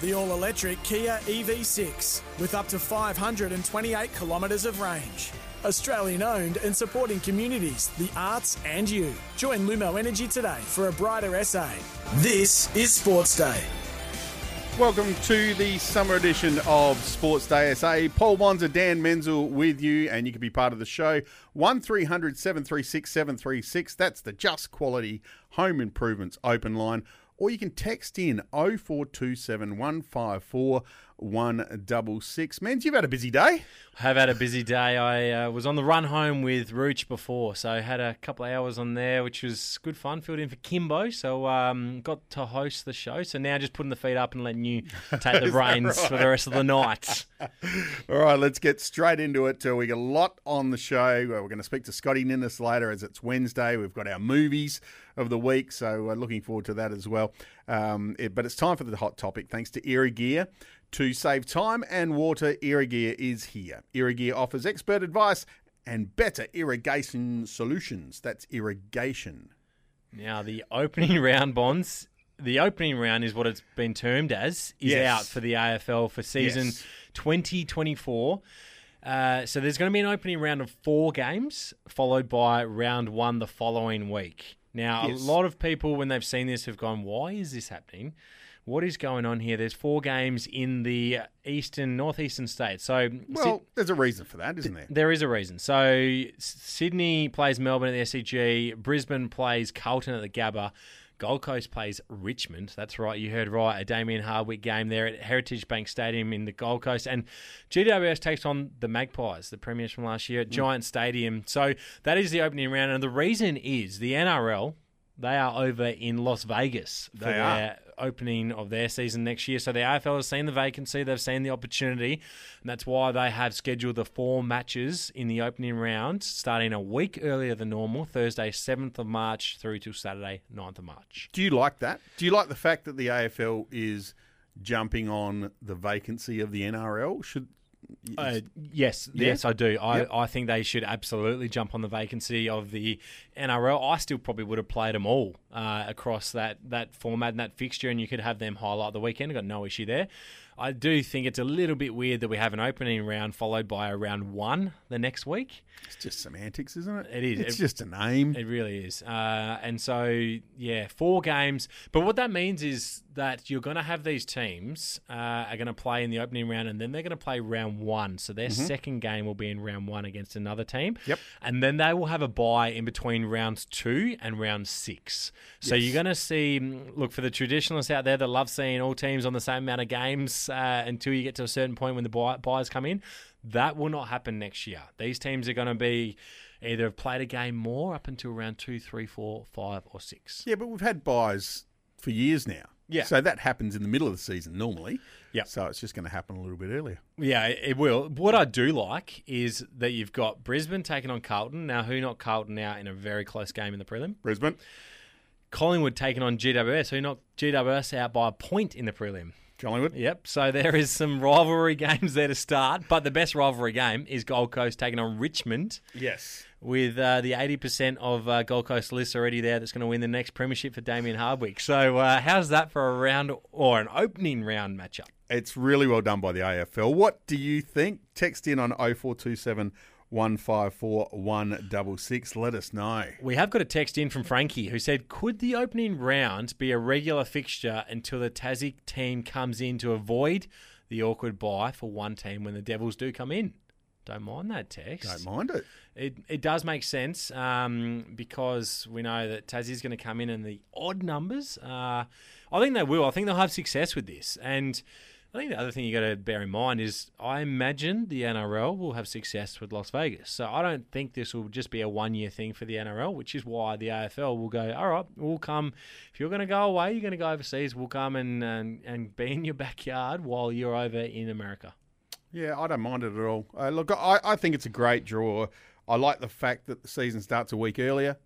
The all electric Kia EV6 with up to 528 kilometres of range. Australian owned and supporting communities, the arts, and you. Join Lumo Energy today for a brighter SA. This is Sports Day. Welcome to the summer edition of Sports Day SA. Paul Bonsor, Dan Menzel with you, and you can be part of the show. 1300 736 736. That's the Just Quality Home Improvements open line. Or you can text in 0427 154 166. Menz, you've had a busy day. I have had a busy day. I uh, was on the run home with Rooch before, so I had a couple of hours on there, which was good fun. Filled in for Kimbo, so um, got to host the show. So now just putting the feet up and letting you take the reins right? for the rest of the night. All right, let's get straight into it. Uh, we got a lot on the show. We're going to speak to Scotty Ninnis later as it's Wednesday. We've got our movies of the week, so we're looking forward to that as well. Um, it, but it's time for the hot topic, thanks to Irrigear. To save time and water, Irrigear is here. Irrigear offers expert advice and better irrigation solutions. That's irrigation. Now, the opening round bonds, the opening round is what it's been termed as, is yes. out for the AFL for season yes. 2024. Uh, so there's going to be an opening round of four games, followed by round one the following week. Now, yes. a lot of people, when they've seen this, have gone, why is this happening? What is going on here? There's four games in the eastern, northeastern states. So, well, there's a reason for that, isn't there? There is a reason. So, Sydney plays Melbourne at the SCG, Brisbane plays Carlton at the Gabba. Gold Coast plays Richmond. That's right, you heard right. A Damien Hardwick game there at Heritage Bank Stadium in the Gold Coast. And GWS takes on the Magpies, the premiers from last year at mm. Giant Stadium. So that is the opening round. And the reason is the NRL, they are over in Las Vegas for they their are opening of their season next year. So the AFL has seen the vacancy, they've seen the opportunity, and that's why they have scheduled the four matches in the opening round, starting a week earlier than normal, Thursday, 7th of March through to Saturday, 9th of March. Do you like that? Do you like the fact that the AFL is jumping on the vacancy of the NRL? Should uh, yes, yeah. yes, I do. I, yep. I think they should absolutely jump on the vacancy of the NRL. I still probably would have played them all uh, across that, that format and that fixture, and you could have them highlight the weekend. I've got no issue there. I do think it's a little bit weird that we have an opening round followed by a round one the next week. It's just semantics, isn't it? It is. It's it, just a name. It really is. Uh, and so, yeah, four games. But what that means is that you're going to have these teams uh, are going to play in the opening round and then they're going to play round one. So their mm-hmm. second game will be in round one against another team. Yep. And then they will have a bye in between rounds two and round six. So yes. you're going to see, look, for the traditionalists out there that love seeing all teams on the same amount of games uh, until you get to a certain point when the buy- buys come in, that will not happen next year. These teams are going to be either have played a game more up until round two, three, four, five, or six. Yeah, but we've had buys for years now. Yeah. So that happens in the middle of the season normally. Yeah. So it's just going to happen a little bit earlier. Yeah, it will. What I do like is that you've got Brisbane taking on Carlton. Now, who knocked Carlton out in a very close game in the prelim? Brisbane. Collingwood taking on GWS, who knocked GWS out by a point in the prelim. Collingwood. Yep. So there is some rivalry games there to start, but the best rivalry game is Gold Coast taking on Richmond. Yes. With uh, the 80% of uh, Gold Coast lists already there that's going to win the next premiership for Damien Hardwick. So, uh, how's that for a round or an opening round matchup? It's really well done by the AFL. What do you think? Text in on 0427 154 166. Let us know. We have got a text in from Frankie who said, Could the opening round be a regular fixture until the Tassie team comes in to avoid the awkward bye for one team when the Devils do come in? Don't mind that text. Don't mind it. It, it does make sense um, because we know that Tassie's going to come in in the odd numbers. Uh, I think they will. I think they'll have success with this. And I think the other thing you got to bear in mind is I imagine the NRL will have success with Las Vegas. So I don't think this will just be a one year thing for the NRL, which is why the AFL will go, all right, we'll come. If you're going to go away, you're going to go overseas, we'll come and, and, and be in your backyard while you're over in America. Yeah, I don't mind it at all. Uh, look, I, I think it's a great draw. I like the fact that the season starts a week earlier.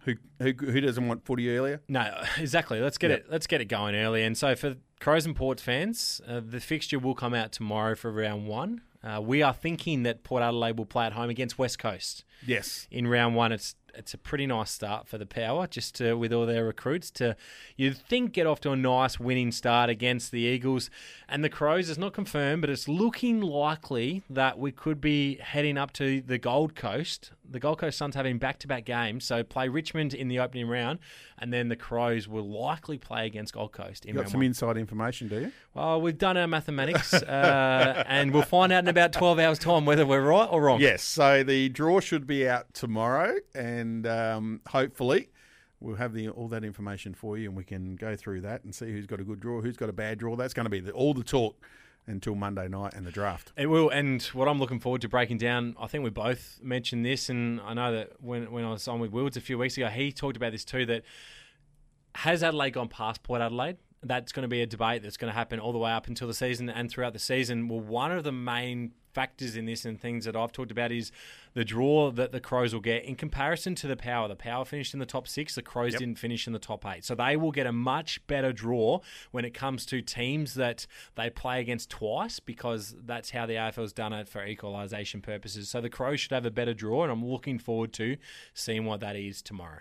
Who, who, who doesn't want footy earlier? No, exactly. Let's get yep. it. Let's get it going early. And so for Crows and Port fans, uh, the fixture will come out tomorrow for round one. Uh, we are thinking that Port Adelaide will play at home against West Coast. Yes. In round one, it's it's a pretty nice start for the Power, just to, with all their recruits to you'd think get off to a nice winning start against the Eagles and the Crows. It's not confirmed, but it's looking likely that we could be heading up to the Gold Coast. The Gold Coast Suns having back-to-back games, so play Richmond in the opening round, and then the Crows will likely play against Gold Coast. In You got round some one. inside information, do you? Well, we've done our mathematics, uh, and we'll find out in about twelve hours' time whether we're right or wrong. Yes. So the draw should be out tomorrow, and um, hopefully we'll have the all that information for you, and we can go through that and see who's got a good draw, who's got a bad draw. That's going to be the, all the talk until Monday night and the draft. It will, and what I'm looking forward to breaking down, I think we both mentioned this, and I know that when when I was on with Wilds a few weeks ago, he talked about this too. That has Adelaide gone past Port Adelaide? That's going to be a debate that's going to happen all the way up until the season and throughout the season. Well, one of the main factors in this and things that I've talked about is the draw that the Crows will get in comparison to the Power. The Power finished in the top six, the Crows Yep. didn't finish in the top eight. So they will get a much better draw when it comes to teams that they play against twice because that's how the AFL's done it for equalisation purposes. So the Crows should have a better draw, and I'm looking forward to seeing what that is tomorrow.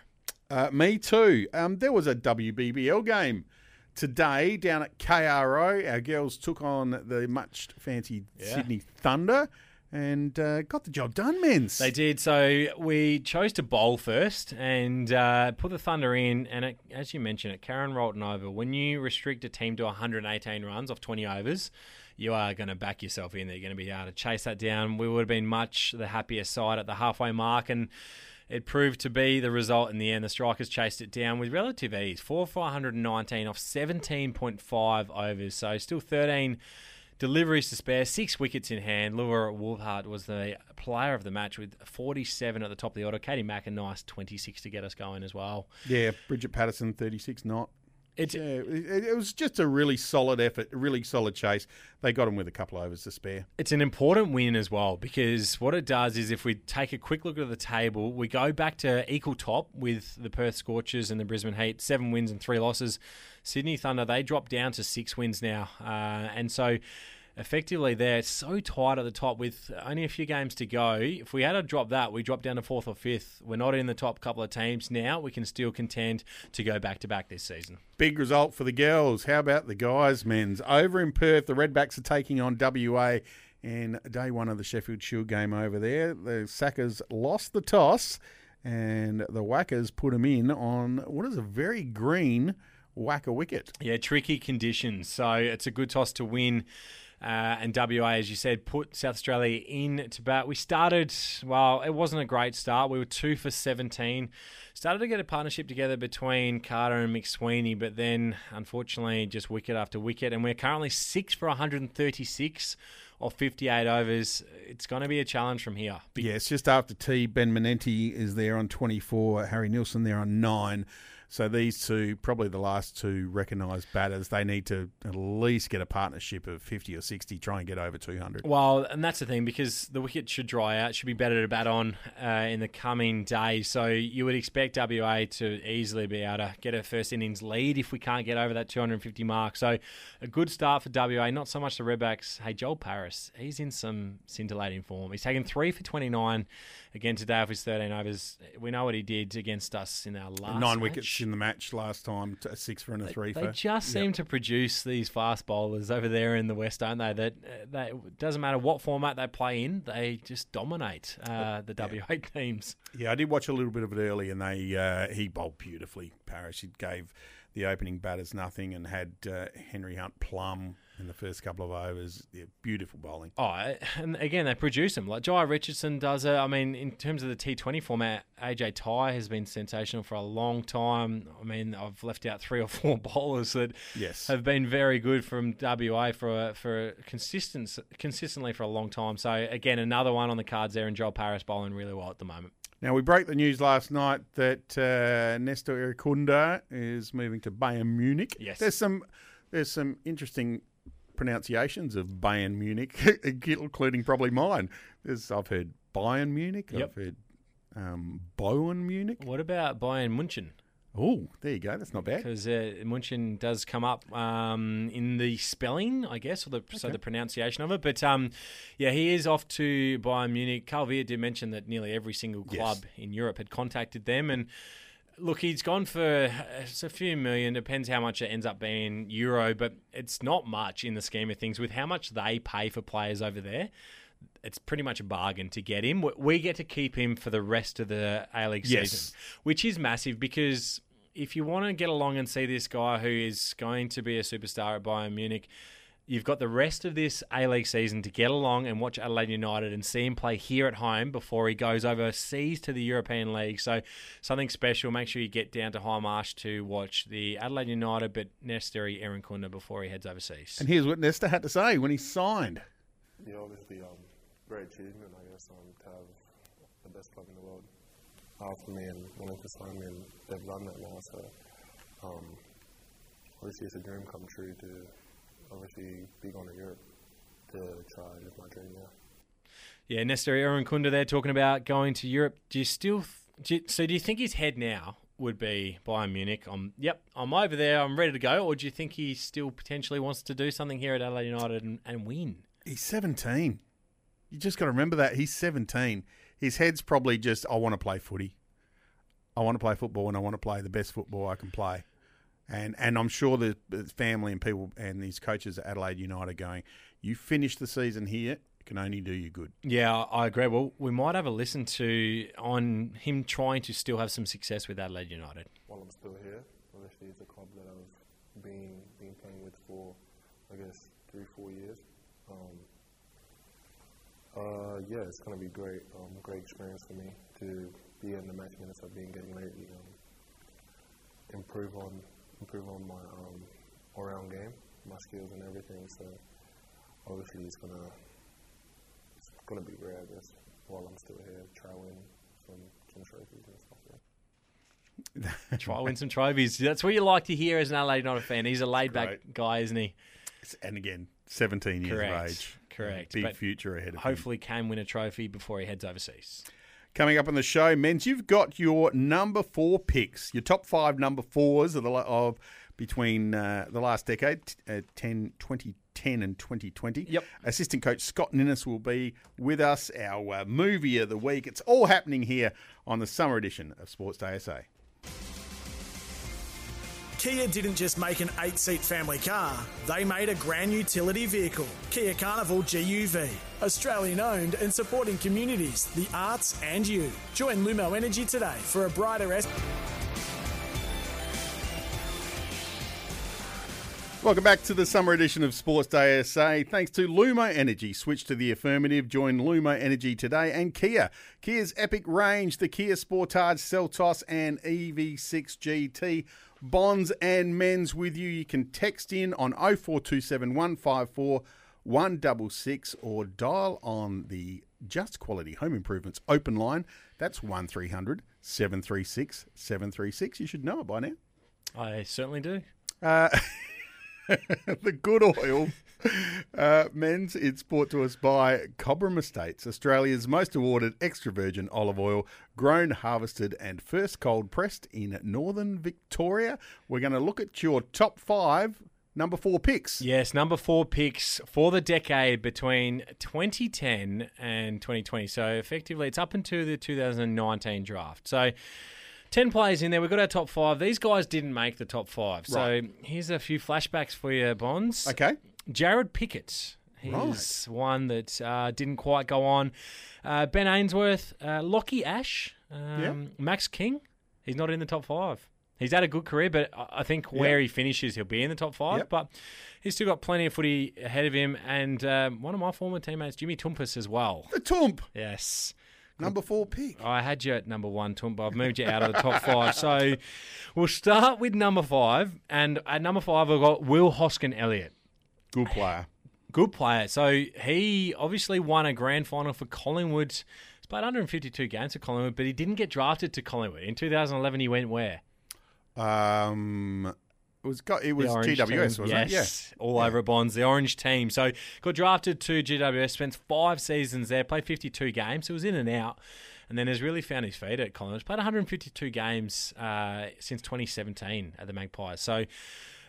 Uh, me too. Um, there was a WBBL game today down at KRO. Our girls took on the much fancied Yeah. Sydney Thunder and uh, got the job done, Menz. They did. So we chose to bowl first and uh, put the Thunder in. And it, as you mentioned, it Karen Rolton over. When you restrict a team to 118 runs off 20 overs, you are going to back yourself in. They're going to be able to chase that down. We would have been much the happier side at the halfway mark. And it proved to be the result in the end. The Strikers chased it down with relative ease. 4 for 119 off 17.5 overs. So still 13 deliveries to spare, six wickets in hand. Laura Wolvaardt was the player of the match with 47 at the top of the order. Katie Mack a nice 26 to get us going as well. yeah, Bridget Patterson, 36 not. It's Yeah, it, it was just a really solid effort, a really solid chase. They got him with a couple overs to spare. it's an important win as well because what it does is if we take a quick look at the table, we go back to equal top with the Perth Scorchers and the Brisbane Heat, seven wins and three losses. Sydney Thunder they drop down to six wins now, uh, and so effectively they're so tight at the top with only a few games to go. If we had to drop that, we drop down to fourth or fifth. We're not in the top couple of teams now. We can still contend to go back to back this season. Big result for the girls. How about the guys, Menz? Over in Perth, the Redbacks are taking on WA in day one of the Sheffield Shield game over there. The Sackers lost the toss, and the Whackers put them in on what is a very green whacker wicket. Yeah, tricky conditions. So it's a good toss to win. Uh, and WA, as you said, put South Australia in to bat. We started, well, it wasn't a great start. We were two for 17. Started to get a partnership together between Carter and McSweeney, but then unfortunately just wicket after wicket. And we're currently six for 136 or 58 overs. It's going to be a challenge from here. Yeah, it's just after tea. Ben Manenti is there on 24, Harry Nielsen there on 9. So these two, probably the last two recognised batters, they need to at least get a partnership of 50 or 60, try and get over 200. Well, and that's the thing because the wicket should dry out, should be better to bat on uh, in the coming days. So you would expect WA to easily be able to get a first innings lead if we can't get over that 250 mark. So a good start for WA, not so much the Redbacks. Hey, Joel Paris, he's in some scintillating form. He's taken three for 29 again today off his 13 overs. We know what he did against us in our last Nine match. wickets in the match last time, a six for and a three They just seem to produce these fast bowlers over there in the West, don't they? That uh, they doesn't matter what format they play in, they just dominate uh, the WA teams. Yeah, I did watch a little bit of it early, and they uh, he bowled beautifully. Paris, he gave the opening batters nothing, and had uh, Henry Hunt plum in the first couple of overs. Yeah, beautiful bowling. Oh, and again, they produce them. Like Jhye Richardson does it. I mean, in terms of the T20 format, AJ Tye has been sensational for a long time. I mean, I've left out three or four bowlers that Yes. have been very good from WA for a, for a consistent consistently for a long time. So again, another one on the cards there, and Joel Paris bowling really well at the moment. Now we broke the news last night that uh, Nestory Irankunda is moving to Bayern Munich. Yes. there's some there's some interesting pronunciations of Bayern Munich, including probably mine. There's, I've heard Bayern Munich. Yep. I've heard um, Bayern Munich. What about Bayern Munchen? Oh, there you go. That's not bad. because uh, Munchen does come up um, in the spelling, I guess, or the so the pronunciation of it. But um, yeah, he is off to Bayern Munich. Carl Veart did mention that nearly every single Yes. club in Europe had contacted them, and look, he's gone for it's a few million. Depends how much it ends up being euro, but it's not much in the scheme of things with how much they pay for players over there. It's pretty much a bargain to get him. We- get to keep him for the rest of the A League Yes. season, which is massive because if you want to get along and see this guy who is going to be a superstar at Bayern Munich, you've got the rest of this A League season to get along and watch Adelaide United and see him play here at home before he goes overseas to the European League. So something special. Make sure you get down to Hindmarsh to watch the Adelaide United, but Nestory Irankunda before he heads overseas. And here's what Nesta had to say when he signed. Yeah, obviously, um, great achievement, I guess, um, to have the best club in the world after me and wanting to sign me, and they've done that now. So, um, obviously, it's a dream come true to obviously be going to Europe to try and live my dream. Yeah. Yeah, Nestory Irankunda there talking about going to Europe. Do you still? th- Do you, so do you think his head now would be Bayern Munich? I'm yep, I'm over there. I'm ready to go. Or do you think he still potentially wants to do something here at Adelaide United and, and win? He's 17. You just got to remember that. He's 17. His head's probably just, I want to play footy. I want to play football and I want to play the best football I can play. And and I'm sure the the family and people and these coaches at Adelaide United are going, you finish the season here, it can only do you good. Yeah, I agree. Well, we might have a listen to on him trying to still have some success with Adelaide United. While I'm still here, obviously, it's a club that I've been been playing with for, I guess, three, four years. Um, uh, yeah, it's going to be great. Um, great experience for me to be in the match minutes I've been getting lately. Um, improve on improve on my um, all round game, my skills and everything. So obviously, it's gonna it's gonna be great. I guess while I'm still here, try win some some trophies and stuff. Yeah. Try win some trophies. That's what you like to hear as an Adelaide United fan. He's a laid back guy, isn't he? And again, 17 years of age. Correct. Big But future ahead of him. Hopefully, can win a trophy before he heads overseas. Coming up on the show, Menz, you've got your number four picks, your top five number fours of, the, of between uh, the last decade, t- uh, 10, 2010 and 2020. Yep. Assistant coach Scott Ninnis will be with us, our uh, movie of the week. It's all happening here on the summer edition of Sports Day SA. Kia didn't just make an eight seat family car, they made a grand utility vehicle. Kia Carnival GUV. Australian owned and supporting communities, the arts, and you. Join Lumo Energy today for a brighter S. Welcome back to the summer edition of Sports Day SA. Thanks to Lumo Energy. Switch to the affirmative. Join Lumo Energy today and Kia. Kia's epic range, the Kia Sportage, Seltos, and EV6 GT. Bonds and Menz with you. You can text in on 0427 154 166 or dial on the Just Quality Home Improvements open line. That's 1300 736 736. You should know it by now. I certainly do. Uh, the good oil. Uh, Menz, it's brought to us by Cobram Estates, Australia's most awarded extra virgin olive oil, grown, harvested, and first cold pressed in northern Victoria. We're going to look at your top five, number four picks. Yes, number four picks for the decade between 2010 and 2020. So effectively, it's up into the 2019 draft. So. 10 players in there. We've got our top five. These guys didn't make the top five. So Right. here's a few flashbacks for you, Bonds. Okay. Jarrod Pickett. He's Right. one that uh, didn't quite go on. Uh, ben Ainsworth, uh, Lachie Ash, um, Yeah. Max King. He's not in the top five. He's had a good career, but I think where Yeah. he finishes, he'll be in the top five. Yep. But he's still got plenty of footy ahead of him. And um, one of my former teammates, Jimmy Toumpas, as well. The Tump, Yes. number four pick. I had you at number one, Tump. But I've moved you out of the top five. So we'll start with number five. And at number five, I've got Will Hoskin Elliott. Good player. Good player. So he obviously won a grand final for Collingwood. He's played 152 games for Collingwood, but he didn't get drafted to Collingwood. In 2011, he went where? Um, it was got, it was GWS, team. wasn't it? yes, all over Bonds, the Orange team. So got drafted to GWS, spent five seasons there, played 52 games, so was in and out. and then has really found his feet at Collingwood. He's played 152 games uh, since 2017 at the Magpies. So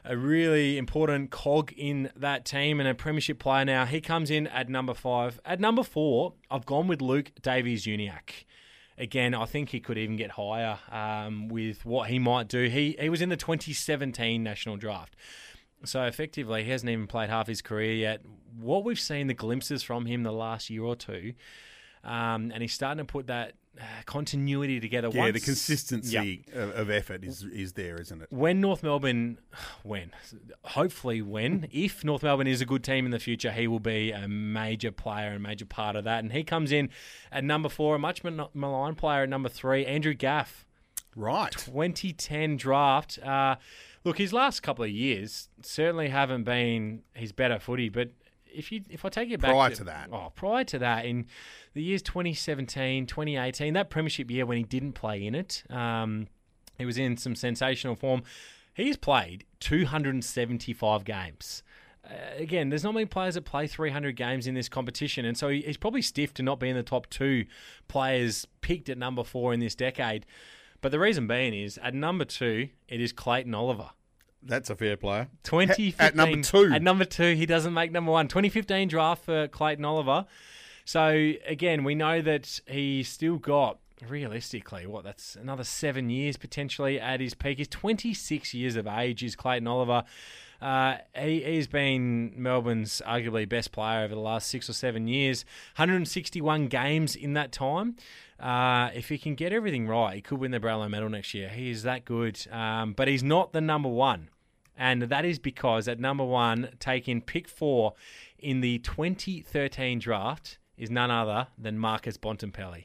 a really important cog in that team and a premiership player now. He comes in at number five. At number four, I've gone with Luke Davies Uniacke. Again, I think he could even get higher um, with what he might do. He he was in the 2017 national draft. So effectively, he hasn't even played half his career yet. What we've seen the glimpses from him the last year or two, um, and he's starting to put that uh, continuity together. Yeah, once, the consistency of, of effort is is there, isn't it? when North Melbourne, when, hopefully when, if North Melbourne is a good team in the future, he will be a major player and major part of that. And he comes in at number four, a much maligned player at number three, Andrew Gaff, Right. 2010 draft. Uh, look, his last couple of years certainly haven't been his better footy, but if you if I take you back Prior to that. oh, prior to that, in the years 2017, 2018, that premiership year when he didn't play in it, um, he was in some sensational form. He's played 275 games. Uh, again, there's not many players that play 300 games in this competition, and so he, he's probably stiff to not be in the top two players picked at number four in this decade. But the reason being is at number two, it is Clayton Oliver. That's a fair player. 2015, At number two. At number two, he doesn't make number one. 2015 draft for Clayton Oliver. So again, we know that he still got realistically what that's another seven years potentially at his peak. He's 26 years of age. Is Clayton Oliver? Uh, he, he's been Melbourne's arguably best player over the last six or seven years. 161 games in that time. Uh, if he can get everything right, he could win the Brownlow medal next year. He is that good, um, but he's not the number one. And that is because at number one, taking pick four in the 2013 draft, is none other than Marcus Bontempelli.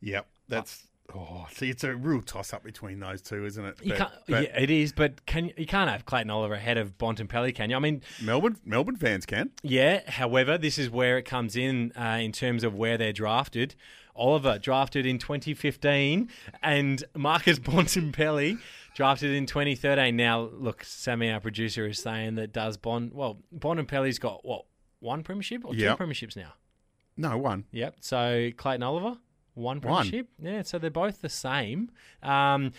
Yep. That's. Oh, see, it's a real toss up between those two, isn't it? But- but yeah, it is, but can you can't have Clayton Oliver ahead of Bontempelli, can you? I mean, Melbourne, Melbourne fans can. yeah. However, this is where it comes in uh, in terms of where they're drafted. Oliver drafted in 2015, and Marcus Bontempelli drafted in 2013. Now, look, Sammy, our producer, is saying that does Bond well? Bontempelli's got what one premiership or two premierships now? No one. Yep. So Clayton Oliver, one One. premiership. Yeah. So they're both the same. Um,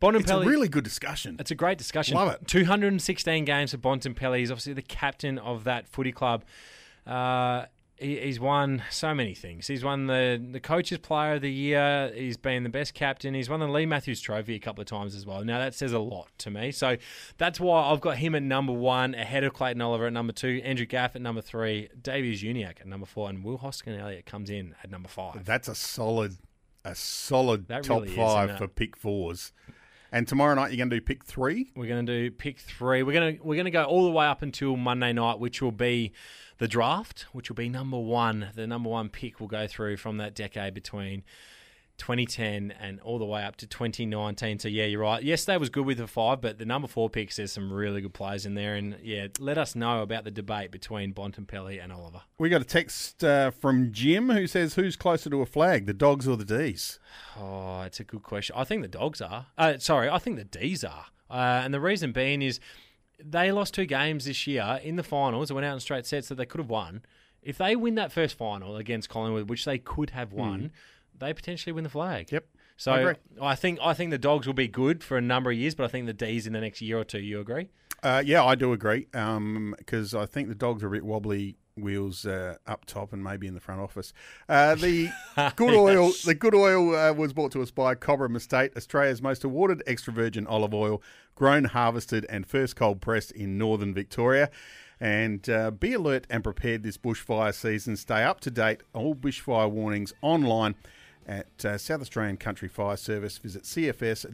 Bontempelli. It's a really good discussion. It's a great discussion. Love it. 216 games for Bontempelli. He's obviously the captain of that footy club. Uh, he, he's won so many things. He's won the, the Coaches Player of the Year. He's been the best captain. He's won the Leigh Matthews Trophy a couple of times as well. Now, that says a lot to me. So that's why I've got him at number one, ahead of Clayton Oliver at number two, Andrew Gaff at number three, Davies Uniacke at number four, and Will Hoskin Elliott comes in at number five. That's a solid, a solid That top really five for pick fours. And tomorrow night you're going to do pick three. We're going to do pick three. We're going to we're going to go all the way up until Monday night, which will be the draft, which will be number one. The number one pick will go through from that decade between 2010 and all the way up to 2019. So yeah, you're right. Yesterday was good with the five, but the number four picks there's some really good players in there. And yeah, let us know about the debate between Bontempelli and Oliver. We got a text uh, from Jim who says, "Who's closer to a flag, the dogs or the D's?" Oh, it's a good question. I think the dogs are. Uh, sorry, I think the D's are. Uh, and the reason being is they lost two games this year in the finals. They went out in straight sets that they could have won. If they win that first final against Collingwood, which they could have won, they potentially win the flag. Yep. So I. I think I think the dogs will be good for a number of years, but I think the D's in the next year or two. You agree? Uh, yeah, I do agree because I think the dogs are a bit wobbly wheels uh, up top and maybe in the front office. Uh, the good oil, the good oil uh, was brought to us by Cobram Estate, Australia's most awarded extra virgin olive oil, grown, harvested, and first cold pressed in northern Victoria. And uh, be alert and prepared this bushfire season. Stay up to date. All bushfire warnings online at uh, South Australian Country Fire Service. Visit cfs.sa.gov.au.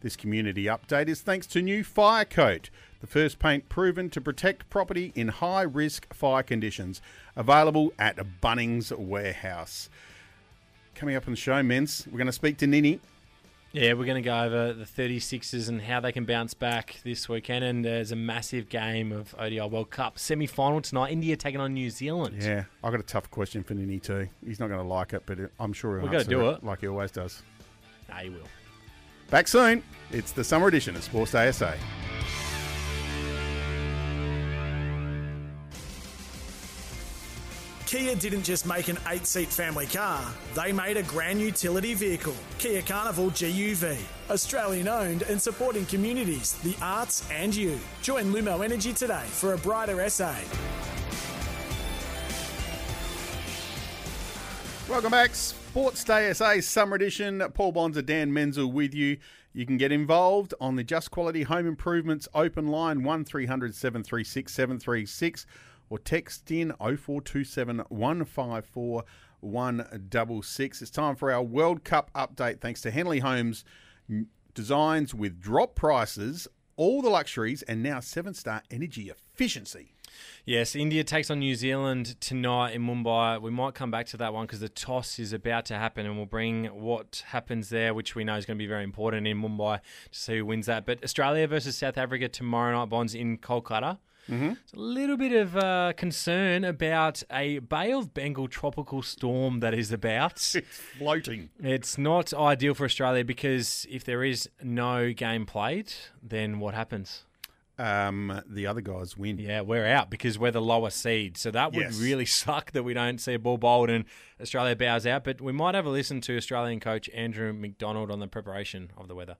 This community update is thanks to new Fire Coat, the first paint proven to protect property in high risk fire conditions. Available at Bunnings Warehouse. Coming up on the show, Menz, we're going to speak to Nini. Yeah, we're going to go over the 36ers and how they can bounce back this weekend. And there's a massive game of ODI World Cup semi final tonight. India taking on New Zealand. Yeah, I got a tough question for Nini too. He's not going to like it, but I'm sure he'll We've gotta do it. like he always does. Nah, you will. Back soon. It's the summer edition of Sports Day SA. Kia didn't just make an eight seat family car, they made a grand utility vehicle, Kia Carnival GUV. Australian owned and supporting communities, the arts, and you. Join Lumo Energy today for a brighter SA. Welcome back. Sports Day SA Summer Edition. Paul Bonds and Dan Menzel with you. You can get involved on the Just Quality Home Improvements open line 1300 736 736 or text in 0427 154 166. It's time for our World Cup update thanks to Henley Homes designs with drop prices, all the luxuries, and now seven star energy efficiency. Yes, India takes on New Zealand tonight in Mumbai. We might come back to that one because the toss is about to happen, and we'll bring what happens there, which we know is going to be very important in Mumbai to see who wins that. But Australia versus South Africa tomorrow night, Bonds in Kolkata. Mm-hmm. a little bit of uh, concern about a Bay of Bengal tropical storm that is about. It's floating. It's not ideal for Australia because if there is no game played, then what happens? Um, the other guys win. Yeah, we're out because we're the lower seed. So that would Yes. really suck that we don't see a ball bowled and Australia bows out. But we might have a listen to Australian coach Andrew McDonald on the preparation of the weather.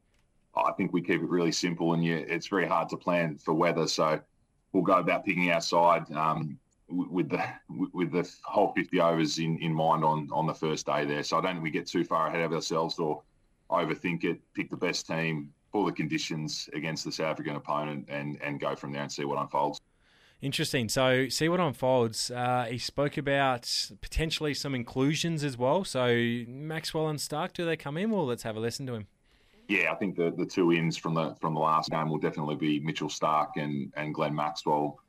I think we keep it really simple, and you, it's very hard to plan for weather. So we'll go about picking our side um, with the with the whole 50 overs in, in mind on on the first day there. So I don't think we get too far ahead of ourselves or overthink it. Pick the best team for the conditions against the South African opponent, and and go from there and see what unfolds. Interesting. So, see what unfolds. Uh, he spoke about potentially some inclusions as well. So, Maxwell and Starc, do they come in? Well, let's have a listen to him. Yeah, I think the, the two ins from the from the last game will definitely be Mitchell Starc and, and Glenn Maxwell.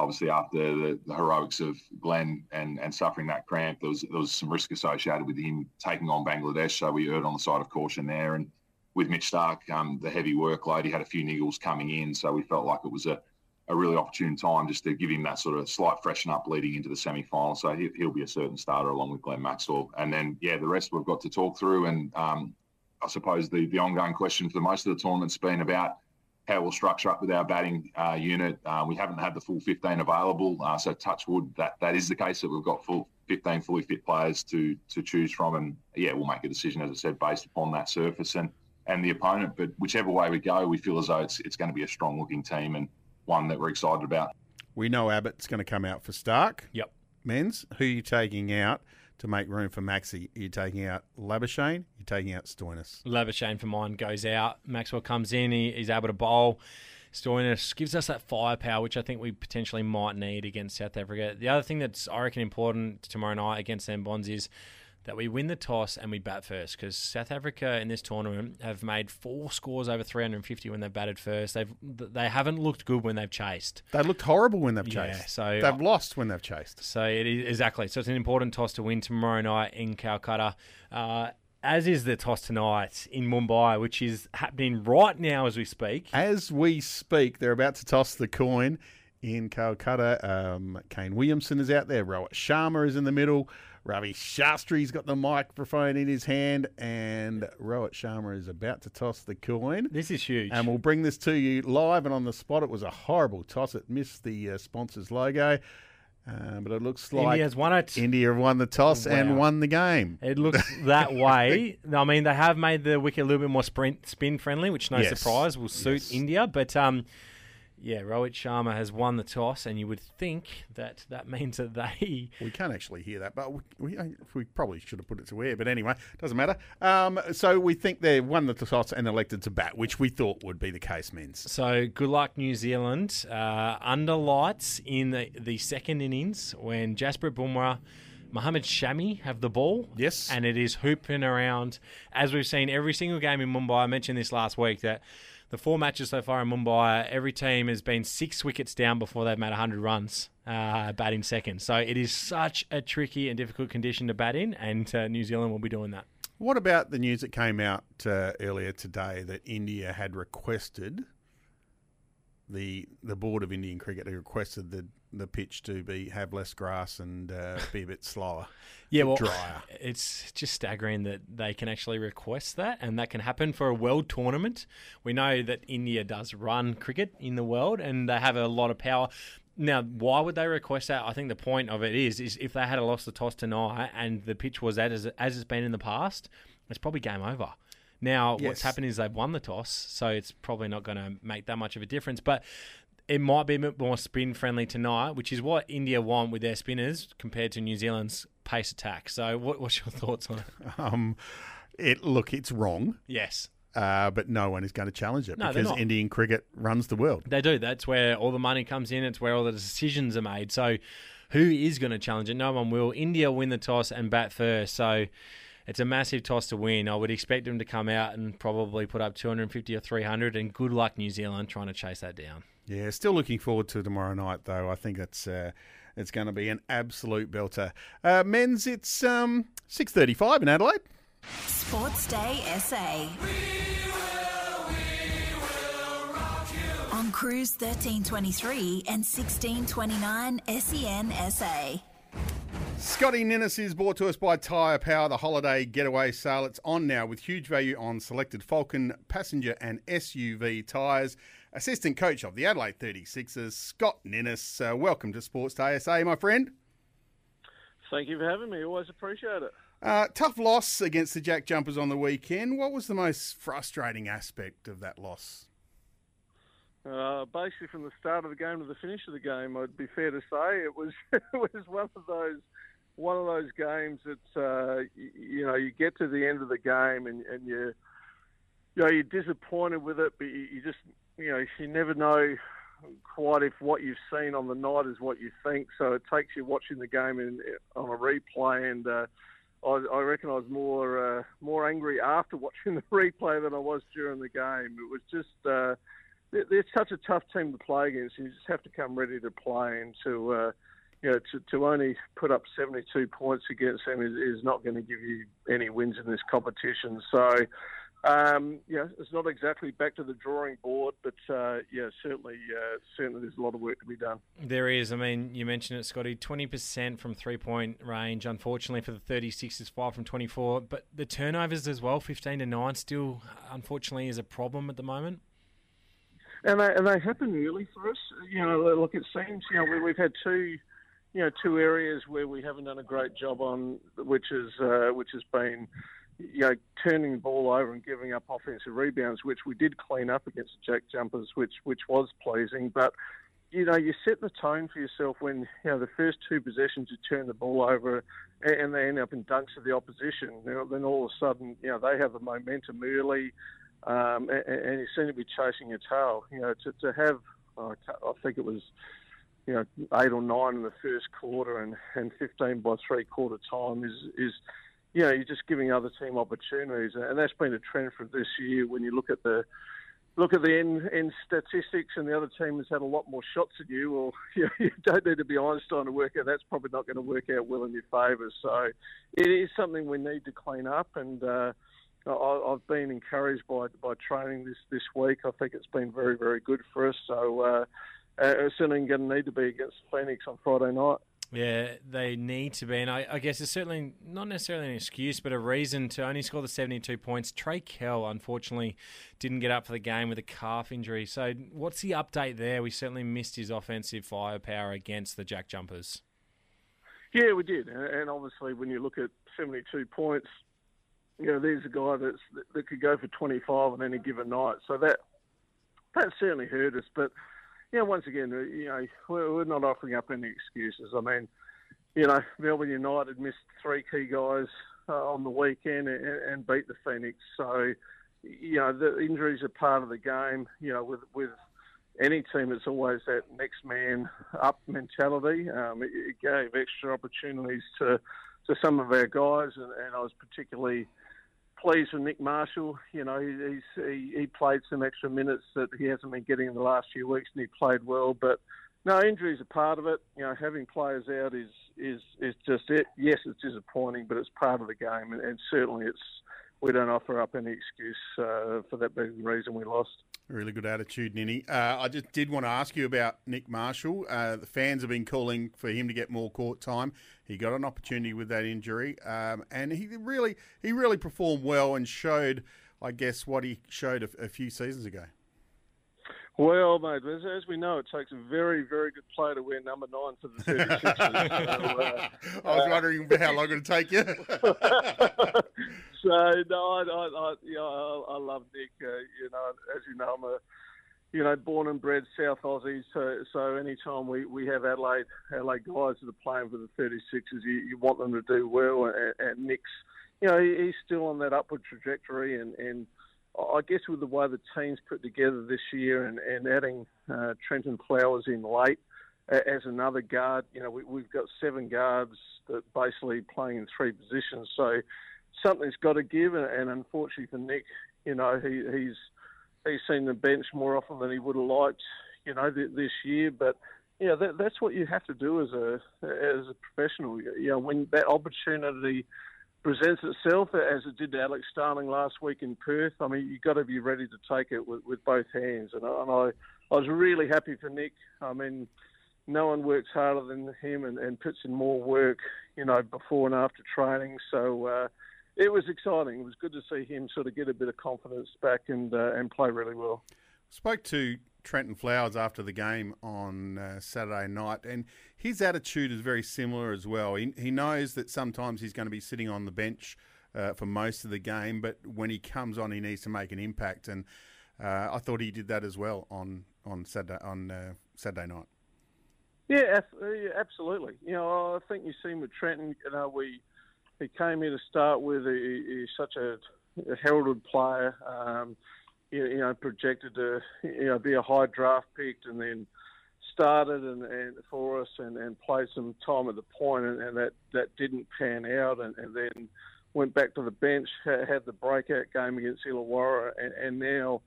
Obviously, after the, the heroics of Glenn and, and suffering that cramp, there was there was some risk associated with him taking on Bangladesh. So we erred on the side of caution there. And with Mitch Starc, um, the heavy workload, he had a few niggles coming in, so we felt like it was a, a really opportune time just to give him that sort of slight freshen up leading into the semi final. So he, he'll be a certain starter along with Glenn Maxwell. And then yeah, the rest we've got to talk through and. Um, I suppose the, the ongoing question for most of the tournament's been about how we'll structure up with our batting uh, unit. Uh, we haven't had the full 15 available, uh, so touch wood, that, that is the case that we've got full 15 fully fit players to to choose from, and yeah, we'll make a decision as I said based upon that surface and and the opponent. But whichever way we go, we feel as though it's it's going to be a strong looking team and one that we're excited about. We know Abbott's going to come out for Starc. Yep. Menz. Who are you taking out to make room for Maxi? Are you taking out Labuschagne? You're taking out Stoinis? Labuschagne for mine goes out. Maxwell comes in. He, he's able to bowl. Stoinis gives us that firepower, which I think we potentially might need against South Africa. The other thing that's, I reckon, important tomorrow night against them Bonds is that we win the toss and we bat first because South Africa in this tournament have made four scores over 350 when they've batted first. They've they haven't looked good when they've chased. They looked horrible when they've chased. Yeah, so- they've lost when they've chased. So it is exactly. So it's an important toss to win tomorrow night in Calcutta. Uh, as is the toss tonight in Mumbai, which is happening right now as we speak. As we speak, they're about to toss the coin in Calcutta. Um, Kane Williamson is out there. Rohit Sharma is in the middle. Ravi Shastri's got the microphone in his hand, and Rohit Sharma is about to toss the coin. This is huge. And we'll bring this to you live and on the spot. It was a horrible toss. It missed the uh, sponsor's logo, uh, but it looks like India's won it. India have won the toss and won the game. It looks that way. I mean, they have made the wicket a little bit more sprint spin friendly, which no Yes. surprise will suit Yes. India. But um, yeah, Rohit Sharma has won the toss, and you would think that that means that they We can't actually hear that, but we, we, we probably should have put it to air. But anyway, doesn't matter. Um, so we think they won the toss and elected to bat, which we thought would be the case, Menz. So good luck, New Zealand. Uh, under lights in the, the second innings when Jasprit Bumrah, Mohammed Shami have the ball. Yes. And it is hooping around. As we've seen every single game in Mumbai, I mentioned this last week that the four matches so far in Mumbai, every team has been six wickets down before they've made 100 runs uh, batting second. So it is such a tricky and difficult condition to bat in, and uh, New Zealand will be doing that. What about the news that came out uh, earlier today that India had requested the the board of Indian cricket had requested the the pitch to be have less grass and uh, be a bit slower, Yeah, well, drier. it's just staggering that they can actually request that, and that can happen for a world tournament. We know that India does run cricket in the world, and they have a lot of power. Now, why would they request that? I think the point of it is, is if they had lost the toss tonight and the pitch was as as it's been in the past, it's probably game over. Now, Yes. what's happened is they've won the toss, so it's probably not going to make that much of a difference. But it might be a bit more spin friendly tonight, which is what India want with their spinners compared to New Zealand's pace attack. So, what, what's your thoughts on it? Um, it look, it's wrong, Yes, uh, but no one is going to challenge it No, because. Indian cricket runs the world. they do. That's where all the money comes in. It's where all the decisions are made. So, who is going to challenge it? No one will. India win the toss and bat first. So. It's a massive toss to win. I would expect them to come out and probably put up 250 or 300. And good luck, New Zealand, trying to chase that down. Yeah, still looking forward to tomorrow night though. I think it's uh, it's going to be an absolute belter. Uh, Menz, it's um, six thirty-five in Adelaide. Sports Day SA. On Cruise 1323 and 1629 SEN SA. Scotty Ninnis is brought to us by Tyre Power, the holiday getaway sale. It's on now with huge value on selected Falcon passenger and SUV tyres. Assistant coach of the Adelaide 36ers, Scott Ninnis. Uh, welcome to Sports Day SA, my friend. Thank you for having me. Always appreciate it. Uh, tough loss against the Jack Jumpers on the weekend. What was the most frustrating aspect of that loss? Uh, basically, from the start of the game to the finish of the game, I'd be fair to say it was it was one of those one of those games that uh, you, you know you get to the end of the game and, and you you know you're disappointed with it, but you, you just you know you never know quite if what you've seen on the night is what you think. So it takes you watching the game in, on a replay, and uh, I, I reckon I was more uh, more angry after watching the replay than I was during the game. It was just uh, they're, they're such a tough team to play against. You just have to come ready to play, and to uh, you know to, to only put up 72 points against them is, is not going to give you any wins in this competition. So. Um, yeah, it's not exactly back to the drawing board, but uh, yeah, certainly, uh, certainly, there's a lot of work to be done. There is. I mean, you mentioned it, Scotty. Twenty percent from three point range. Unfortunately for the thirty six is five from twenty four. But the turnovers as well, fifteen to nine, still unfortunately is a problem at the moment. And they, and they happen early for us. You know, look, it seems you know we, we've had two, you know, two areas where we haven't done a great job on, which is uh, which has been, you know, turning the ball over and giving up offensive rebounds, which we did clean up against the Jack Jumpers, which which was pleasing. But you know, you set the tone for yourself when you know the first two possessions you turn the ball over and, they end up in dunks of the opposition. Then all of a sudden, you know, they have the momentum early um, and, and you seem to be chasing your tail. You know, to, to have, uh, I think it was, you know, eight or nine in the first quarter and, and 15 by three quarter time is, is, you know, you're just giving other team opportunities, and that's been a trend for this year. When you look at the look at the end, end statistics, and the other team has had a lot more shots than you, well, you, you don't need to be Einstein to work out that's probably not going to work out well in your favour. So it is something we need to clean up, and uh, I, I've been encouraged by by training this this week. I think it's been very very good for us. So uh, uh, certainly going to need to be against Phoenix on Friday night. Yeah, they need to be, and I, I guess it's certainly not necessarily an excuse, but a reason to only score the seventy-two points. Trey Kell, unfortunately, didn't get up for the game with a calf injury. So, what's the update there? We certainly missed his offensive firepower against the Jack Jumpers. Yeah, we did, and obviously when you look at seventy-two points, you know, there's a guy that's that could go for twenty-five on any given night. So that that certainly hurt us, but yeah, once again, uh, you know, we're, we're not offering up any excuses. I mean, you know, Melbourne United missed three key guys uh, on the weekend and, and beat the Phoenix. So, you know, the injuries are part of the game. You know, with with any team, it's always that next man up mentality. Um, it, it gave extra opportunities to to some of our guys, and, and I was particularly pleased with Nick Marshall. You know, he, he's, he, he played some extra minutes that he hasn't been getting in the last few weeks, and he played well. But no, injuries are part of it. You know, having players out is is is just it. Yes, it's disappointing, but it's part of the game, and, and certainly it's we don't offer up any excuse uh, for that being the reason we lost. Really good attitude, Ninny. Uh, I just did want to ask you about Nick Marshall. Uh, the fans have been calling for him to get more court time. He got an opportunity with that injury, um, and he really he really performed well and showed, I guess, what he showed a, a few seasons ago. Well, mate, as, as, we know, it takes a very, very good player to wear number nine for the 36ers. so, uh, I was wondering how long it would take you. so, no, I, I, I, you know, I, I love Nick. Uh, you know, as you know, I'm a you know, born and bred South Aussie. So, so anytime we, we have Adelaide Adelaide guys that are playing for the 36ers, you, you want them to do well. And, and Nick's, you know, he, he's still on that upward trajectory. And, and I guess with the way the team's put together this year and, and adding uh, Trentyn Flowers in late as another guard, you know, we, we've got seven guards that basically playing in three positions. So something's got to give. And, and unfortunately for Nick, you know, he, he's he's seen the bench more often than he would have liked, you know, th- this year. But yeah, that, that's what you have to do as a as a professional. You know, when that opportunity presents itself, as it did to Alex Starling last week in Perth, I mean, you've got to be ready to take it with, with both hands. And, I, and I, I was really happy for Nick. I mean, no one works harder than him and, and puts in more work, you know, before and after training. So, uh, it was exciting. It was good to see him sort of get a bit of confidence back and uh, and play really well. Spoke to Trentyn Flowers after the game on uh, Saturday night, and his attitude is very similar as well. He, he knows that sometimes he's going to be sitting on the bench uh, for most of the game, but when he comes on, he needs to make an impact, and uh, I thought he did that as well on on Saturday on uh, Saturday night. Yeah, absolutely. You know, I think you see him with Trentyn, you know, we he came here to start with. He, he's such a, a heralded player. Um, you, know, projected to you know be a high draft pick, and then started and, and for us and, and played some time at the point, and, and that that didn't pan out, and, and then went back to the bench, had the breakout game against Illawarra, and, and now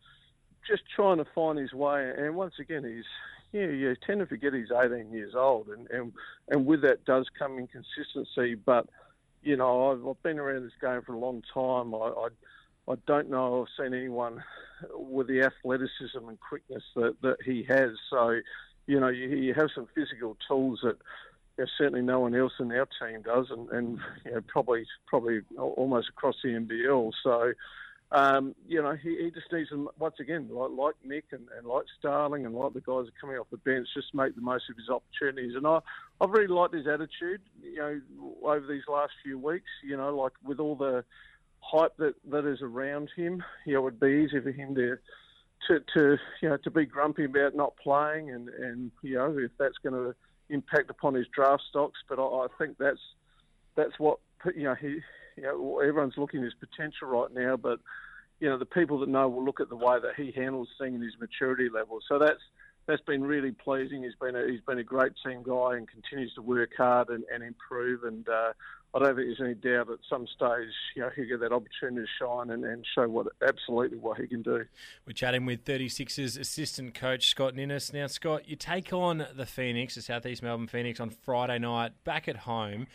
just trying to find his way. And once again, he's yeah, you tend to forget he's 18 years old, and and and with that does come inconsistency, but you know, I've, I've been around this game for a long time. I, I, I don't know I've seen anyone with the athleticism and quickness that, that he has. So, you know, you, you have some physical tools that you know, certainly no one else in our team does, and, and you know, probably probably almost across the NBL. So, um, you know, he, he just needs to, once again, like, like Nick and, and like Starling and like the guys are coming off the bench, just make the most of his opportunities. And I, I've really liked his attitude, you know, over these last few weeks, you know, like with all the hype that, that is around him, you know, it would be easy for him to, to, to, you know, to be grumpy about not playing and, and you know, if that's going to impact upon his draft stocks. But I, I think that's, that's what, you know, he, you know, everyone's looking at his potential right now, but you know, the people that know will look at the way that he handles things and his maturity level. So that's that's been really pleasing. He's been a, he's been a great team guy and continues to work hard and, and improve. And uh, I don't think there's any doubt at some stage, you know, he'll get that opportunity to shine and, and show what absolutely what he can do. We're chatting with 36's assistant coach Scott Ninnis. Now, Scott, you take on the Phoenix, the Southeast Melbourne Phoenix, on Friday night back at home.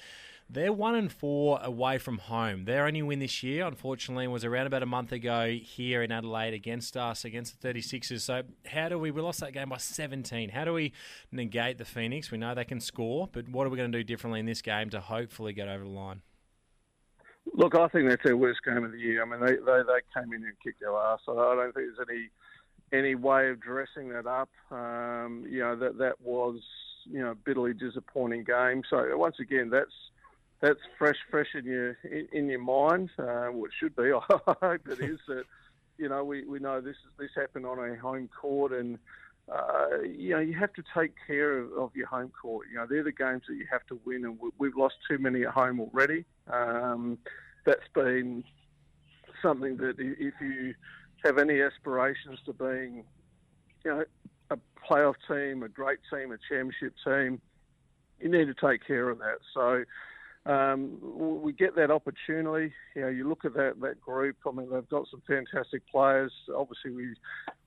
They're one and four away from home. Their only win this year, unfortunately, was around about a month ago here in Adelaide against us, against the 36ers. So, how do we, we lost that game by 17. How do we negate the Phoenix? We know they can score, but what are we going to do differently in this game to hopefully get over the line? Look, I think that's their worst game of the year. I mean, they, they, they came in and kicked our ass. I don't think there's any any way of dressing that up. Um, you know that that was you know bitterly disappointing game. So once again, that's that's fresh, fresh in your in, in your mind. Uh, well, it should be. I hope it is. That you know, we, we know this this happened on a home court, and uh, you know, you have to take care of, of, your home court. You know, they're the games that you have to win, and we, have lost too many at home already. Um, that's been something that if you have any aspirations to being, you know, a playoff team, a great team, a championship team, you need to take care of that. So um, we get that opportunity. You know, you look at that that group. I mean, they've got some fantastic players. Obviously, we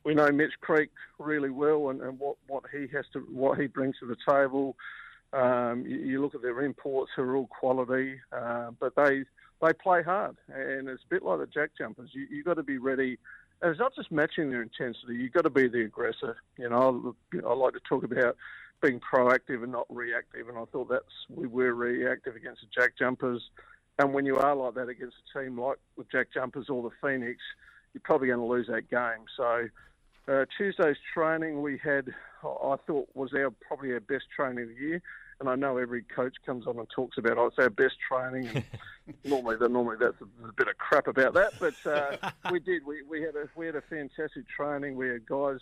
we know Mitch Creek really well, and, and what, what he has to what he brings to the table. Um, you, you, look at their imports, who are all quality, uh, but they they play hard, and it's a bit like the jack jumpers. You you got to be ready. And it's not just matching their intensity. You've got to be the aggressor. You know, I, I like to talk about being proactive and not reactive. And I thought that's we were reactive against the Jack Jumpers. And when you are like that against a team like the Jack Jumpers or the Phoenix, you're probably going to lose that game. So Uh, Tuesday's training we had, I thought was our probably our best training of the year. And I know every coach comes on and talks about oh, it's our best training. And normally, normally that's a, a, bit of crap about that, but uh, we did. We, we had a we had a fantastic training. We had guys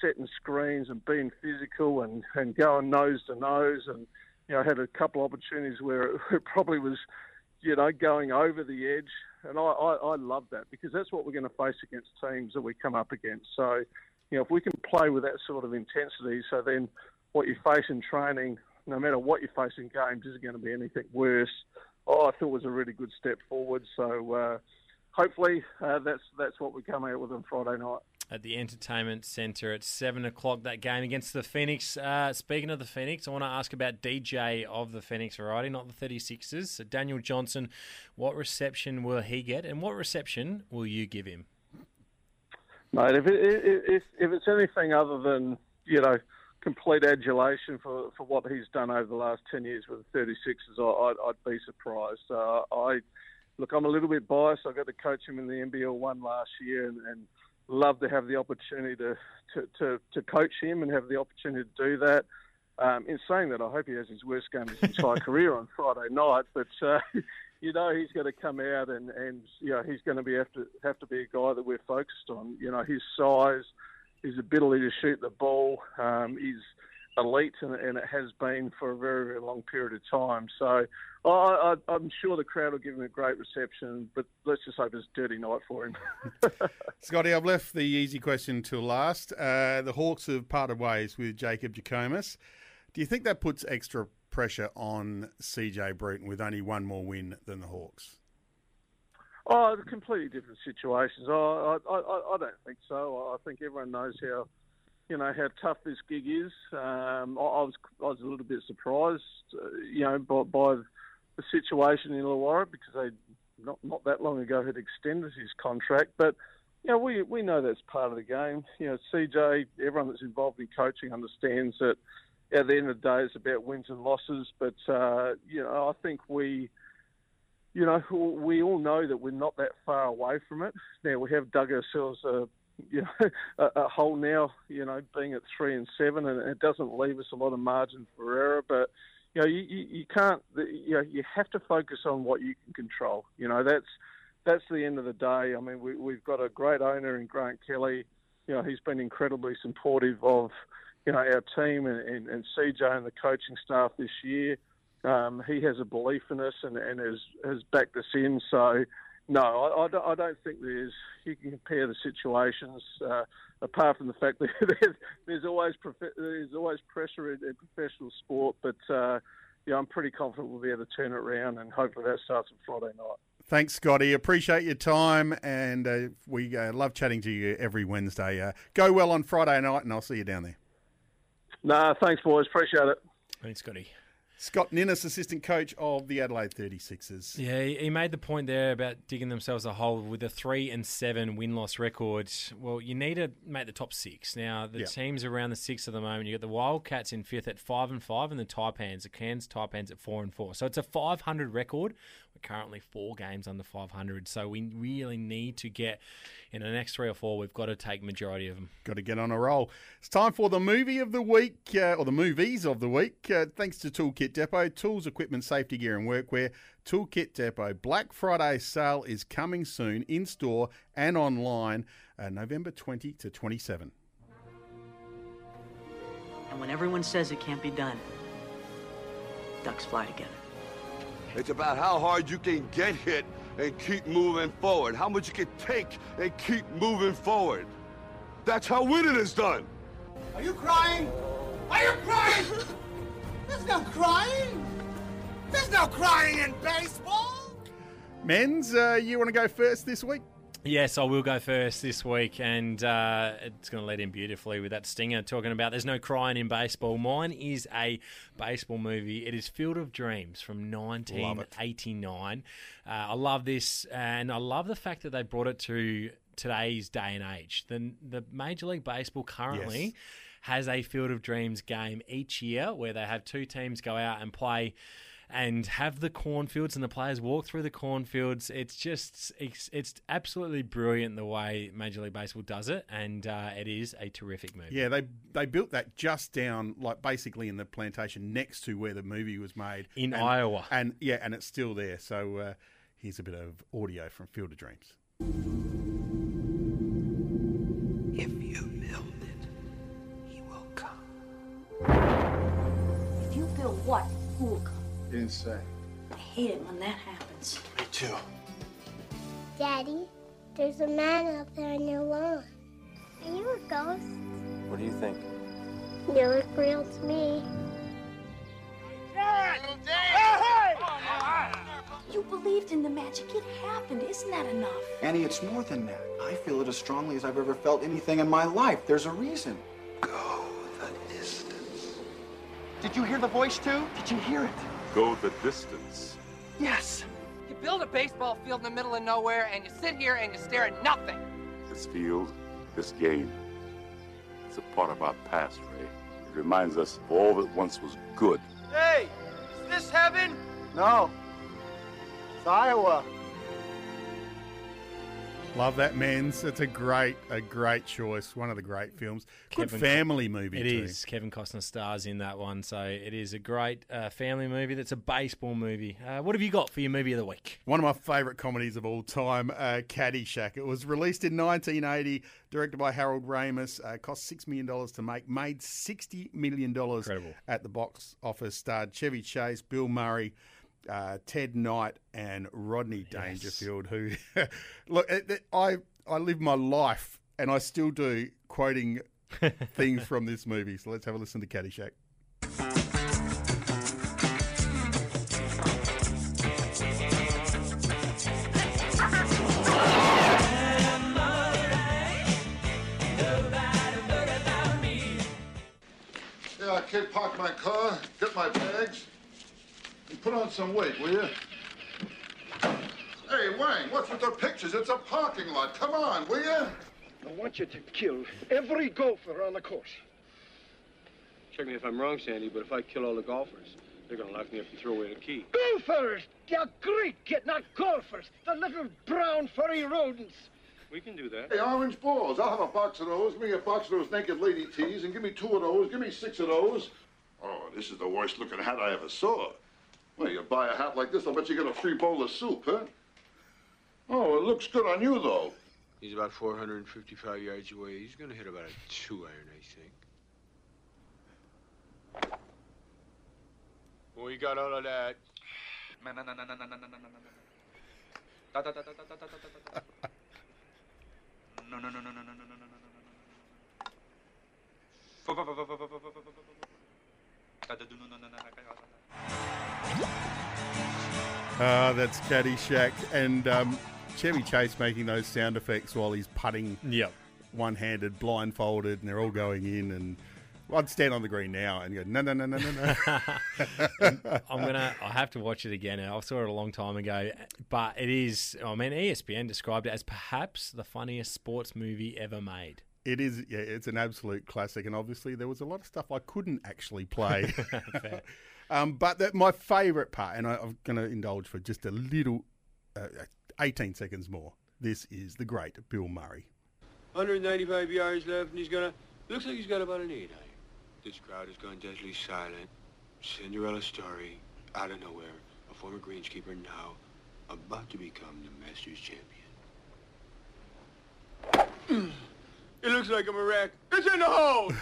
setting screens and being physical and, and going nose to nose. And you know, I had a couple of opportunities where it probably was, you know, going over the edge. And I, I, I love that because that's what we're going to face against teams that we come up against. So, you know, if we can play with that sort of intensity, so then what you face in training no matter what you face in games, isn't going to be anything worse. Oh, I thought was a really good step forward. So uh, hopefully uh, that's that's what we come out with on Friday night. At the Entertainment Centre at 7 o'clock, that game against the Phoenix. Uh, speaking of the Phoenix, I want to ask about DJ of the Phoenix variety, not the 36ers. So Daniel Johnson, what reception will he get, and what reception will you give him? Mate, if, it, if, if it's anything other than, you know, complete adulation for, for what he's done over the last 10 years with the 36ers, I, I'd, I'd be surprised. Uh, I Look, I'm a little bit biased. I got to coach him in the NBL 1 last year and, and love to have the opportunity to, to, to, to, coach him and have the opportunity to do that. Um, in saying that, I hope he has his worst game of his entire career on Friday night. But uh, you know, he's going to come out and, and you know he's going to be have to have to be a guy that we're focused on. You know, his size, his ability to shoot the ball um, is elite, and, and, it has been for a very, very long period of time. So I, am sure the crowd will give him a great reception, but let's just hope it's a dirty night for him. Scotty, I've left the easy question till last. Uh, the Hawks have parted ways with Jacob Jackomas. Do you think that puts extra pressure on CJ Bruton with only one more win than the Hawks? Oh, it's completely different situations. Oh, I, I, I don't think so. I think everyone knows how, you know, how tough this gig is. Um, I, I, was, I was a little bit surprised, uh, you know, by, by the situation in Illawarra because they not not that long ago had extended his contract. But you know, we we know that's part of the game. You know, CJ, everyone that's involved in coaching understands that at the end of the day, it's about wins and losses. But uh, you know, I think we you know, we all know that we're not that far away from it. Now we have dug ourselves a, you know, a, a hole now. You know, being at three and seven, and it doesn't leave us a lot of margin for error. But you know, you, you, you can't. You know, you have to focus on what you can control. You know, that's that's the end of the day. I mean, we, we've got a great owner in Grant Kelly. You know, he's been incredibly supportive of you know our team and, and, and CJ and the coaching staff this year. Um, he has a belief in us and, and has, has backed us in. So, no, I, I, don't, I don't think there's you can compare the situations. Uh, apart from the fact that there's, there's always there's always pressure in, in professional sport, but uh, yeah, I'm pretty confident we'll be able to turn it around, and hopefully that starts on Friday night. Thanks, Scotty. Appreciate your time, and uh, we uh, love chatting to you every Wednesday. Uh, go well on Friday night, and I'll see you down there. Nah, thanks, boys. Appreciate it. Thanks, Scotty. Scott Ninnis, assistant coach of the Adelaide 36ers. Yeah, he made the point there about digging themselves a hole with a three and seven win loss record. Well, you need to make the top six. Now, the teams around the six at the moment, you've got the Wildcats in fifth at five and five, and the Taipans, the Cairns Taipans at four and four. So it's a 500 record. We're currently four games under 500. So we really need to get in the next three or four. We've got to take majority of them. Got to get on a roll. It's time for the movie of the week, uh, or the movies of the week. Uh, thanks to Toolkit Depot, tools, equipment, safety gear, and workwear. Toolkit Depot Black Friday sale is coming soon in store and online, uh, November 20 to 27. And when everyone says it can't be done, ducks fly together. It's about how hard you can get hit and keep moving forward. How much you can take and keep moving forward. That's how winning is done. Are you crying? Are you crying? There's no crying. There's no crying in baseball. Men's, uh, you want to go first this week? Yes, I will go first this week, and uh, it's going to lead in beautifully with that stinger talking about there's no crying in baseball. Mine is a baseball movie. It is Field of Dreams from 1989. Uh, I love this, and I love the fact that they brought it to today's day and age. The, the Major League Baseball currently. Yes has a Field of Dreams game each year where they have two teams go out and play and have the cornfields and the players walk through the cornfields. It's just it's, it's absolutely brilliant the way Major League Baseball does it, and uh, it is a terrific movie. Yeah, they they built that just down, like basically in the plantation next to where the movie was made In And- Iowa. and yeah, and it's still there. So uh, here's a bit of audio from Field of Dreams. If you build it, he will come. If you build what, who will come? You didn't say. I hate it when that happens. Me too. Daddy, there's a man out there on your lawn. Are you a ghost? What do you think? You look real to me. You believed in the magic. It happened. Isn't that enough? Annie, it's more than that. I feel it as strongly as I've ever felt anything in my life. There's a reason. Go the distance. Did you hear the voice too? Did you hear it? Go the distance. Yes. You build a baseball field in the middle of nowhere and you sit here and you stare at nothing. This field, this game, it's a part of our past, Ray. It reminds us of all that once was good. Hey, is this heaven? No. It's Iowa. Love that, men's. It's a great, a great choice. One of the great films. Good Kevin- family movie. It too. is. Kevin Costner stars in that one, so it is a great uh, family movie. That's a baseball movie. Uh, what have you got for your movie of the week? One of my favourite comedies of all time, uh, Caddyshack. It was released in 1980, directed by Harold Ramis. Uh, cost $6 million to make, made $60 million at the box office. Starred Chevy Chase, Bill Murray, uh, Ted Knight, and Rodney Dangerfield, who, look, it- it- I, I live my life, and I still do, quoting things from this movie. So let's have a listen to Caddyshack. Yeah, I can't park my car, get my bags, and put on some weight, will you? Hey, Wang, what's with the pictures? It's a parking lot. Come on, will you? I want you to kill every golfer on the course. Check me if I'm wrong, Sandy, but if I kill all the golfers, they're gonna lock me up and throw away the key. Golfers! They're great, kid, not golfers. The little brown furry rodents. We can do that. Hey, orange balls. I'll have a box of those. Give me a box of those naked lady tees, and give me two of those. Give me six of those. Oh, this is the worst looking hat I ever saw. Well, you buy a hat like this, I'll bet you get a free bowl of soup, huh? Oh, it looks good on you, though. He's about 455 yards away. He's gonna hit about a two iron, I think. We got all of that. No, no, no, no, no, no, no, no, no, no, Uh, that's Caddyshack and um, Chevy Chase making those sound effects while he's putting. Yep. One-handed, blindfolded, and they're all going in. And I'd stand on the green now and go, no, no, no, no, no, no. I'm gonna. I have to watch it again. I saw it a long time ago, but it is. I mean, ESPN described it as perhaps the funniest sports movie ever made. It is, yeah, it's an absolute classic, and obviously there was a lot of stuff I couldn't actually play. um, but that, my favourite part, and I, I'm going to indulge for just a little, uh, 18 seconds more. This is the great Bill Murray. 195 yards left, and he's gonna. Looks like he's got about an eight iron. This crowd has gone deadly silent. Cinderella story, out of nowhere. A former greenskeeper now about to become the Masters champion. it looks like I'm a wreck. It's in the hole.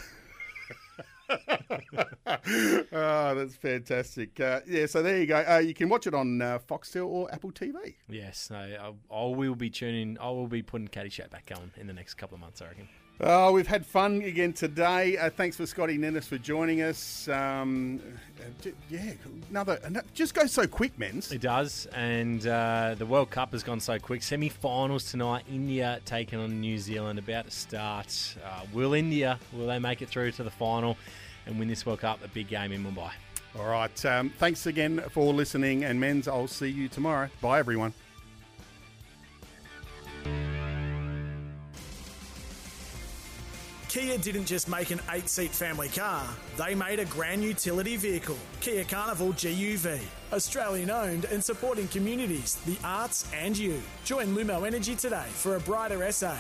oh, that's fantastic. Uh, yeah, so there you go. Uh, you can watch it on uh, Foxtel or Apple TV. Yes, no, I, I will be tuning. I will be putting Caddyshack back on in the next couple of months. I reckon. Oh, we've had fun again today. Uh, thanks for Scotty Ninnis for joining us. Um, uh, j- yeah, another, ano- just goes so quick, men's. It does, and uh, the World Cup has gone so quick. Semi-finals tonight. India taking on New Zealand, about to start. Uh, will India? Will they make it through to the final and win this World Cup? A big game in Mumbai. All right. Um, thanks again for listening, and men's. I'll see you tomorrow. Bye, everyone. Kia didn't just make an eight seat family car, they made a grand utility vehicle, Kia Carnival GUV. Australian owned and supporting communities, the arts, and you. Join Lumo Energy today for a brighter SA.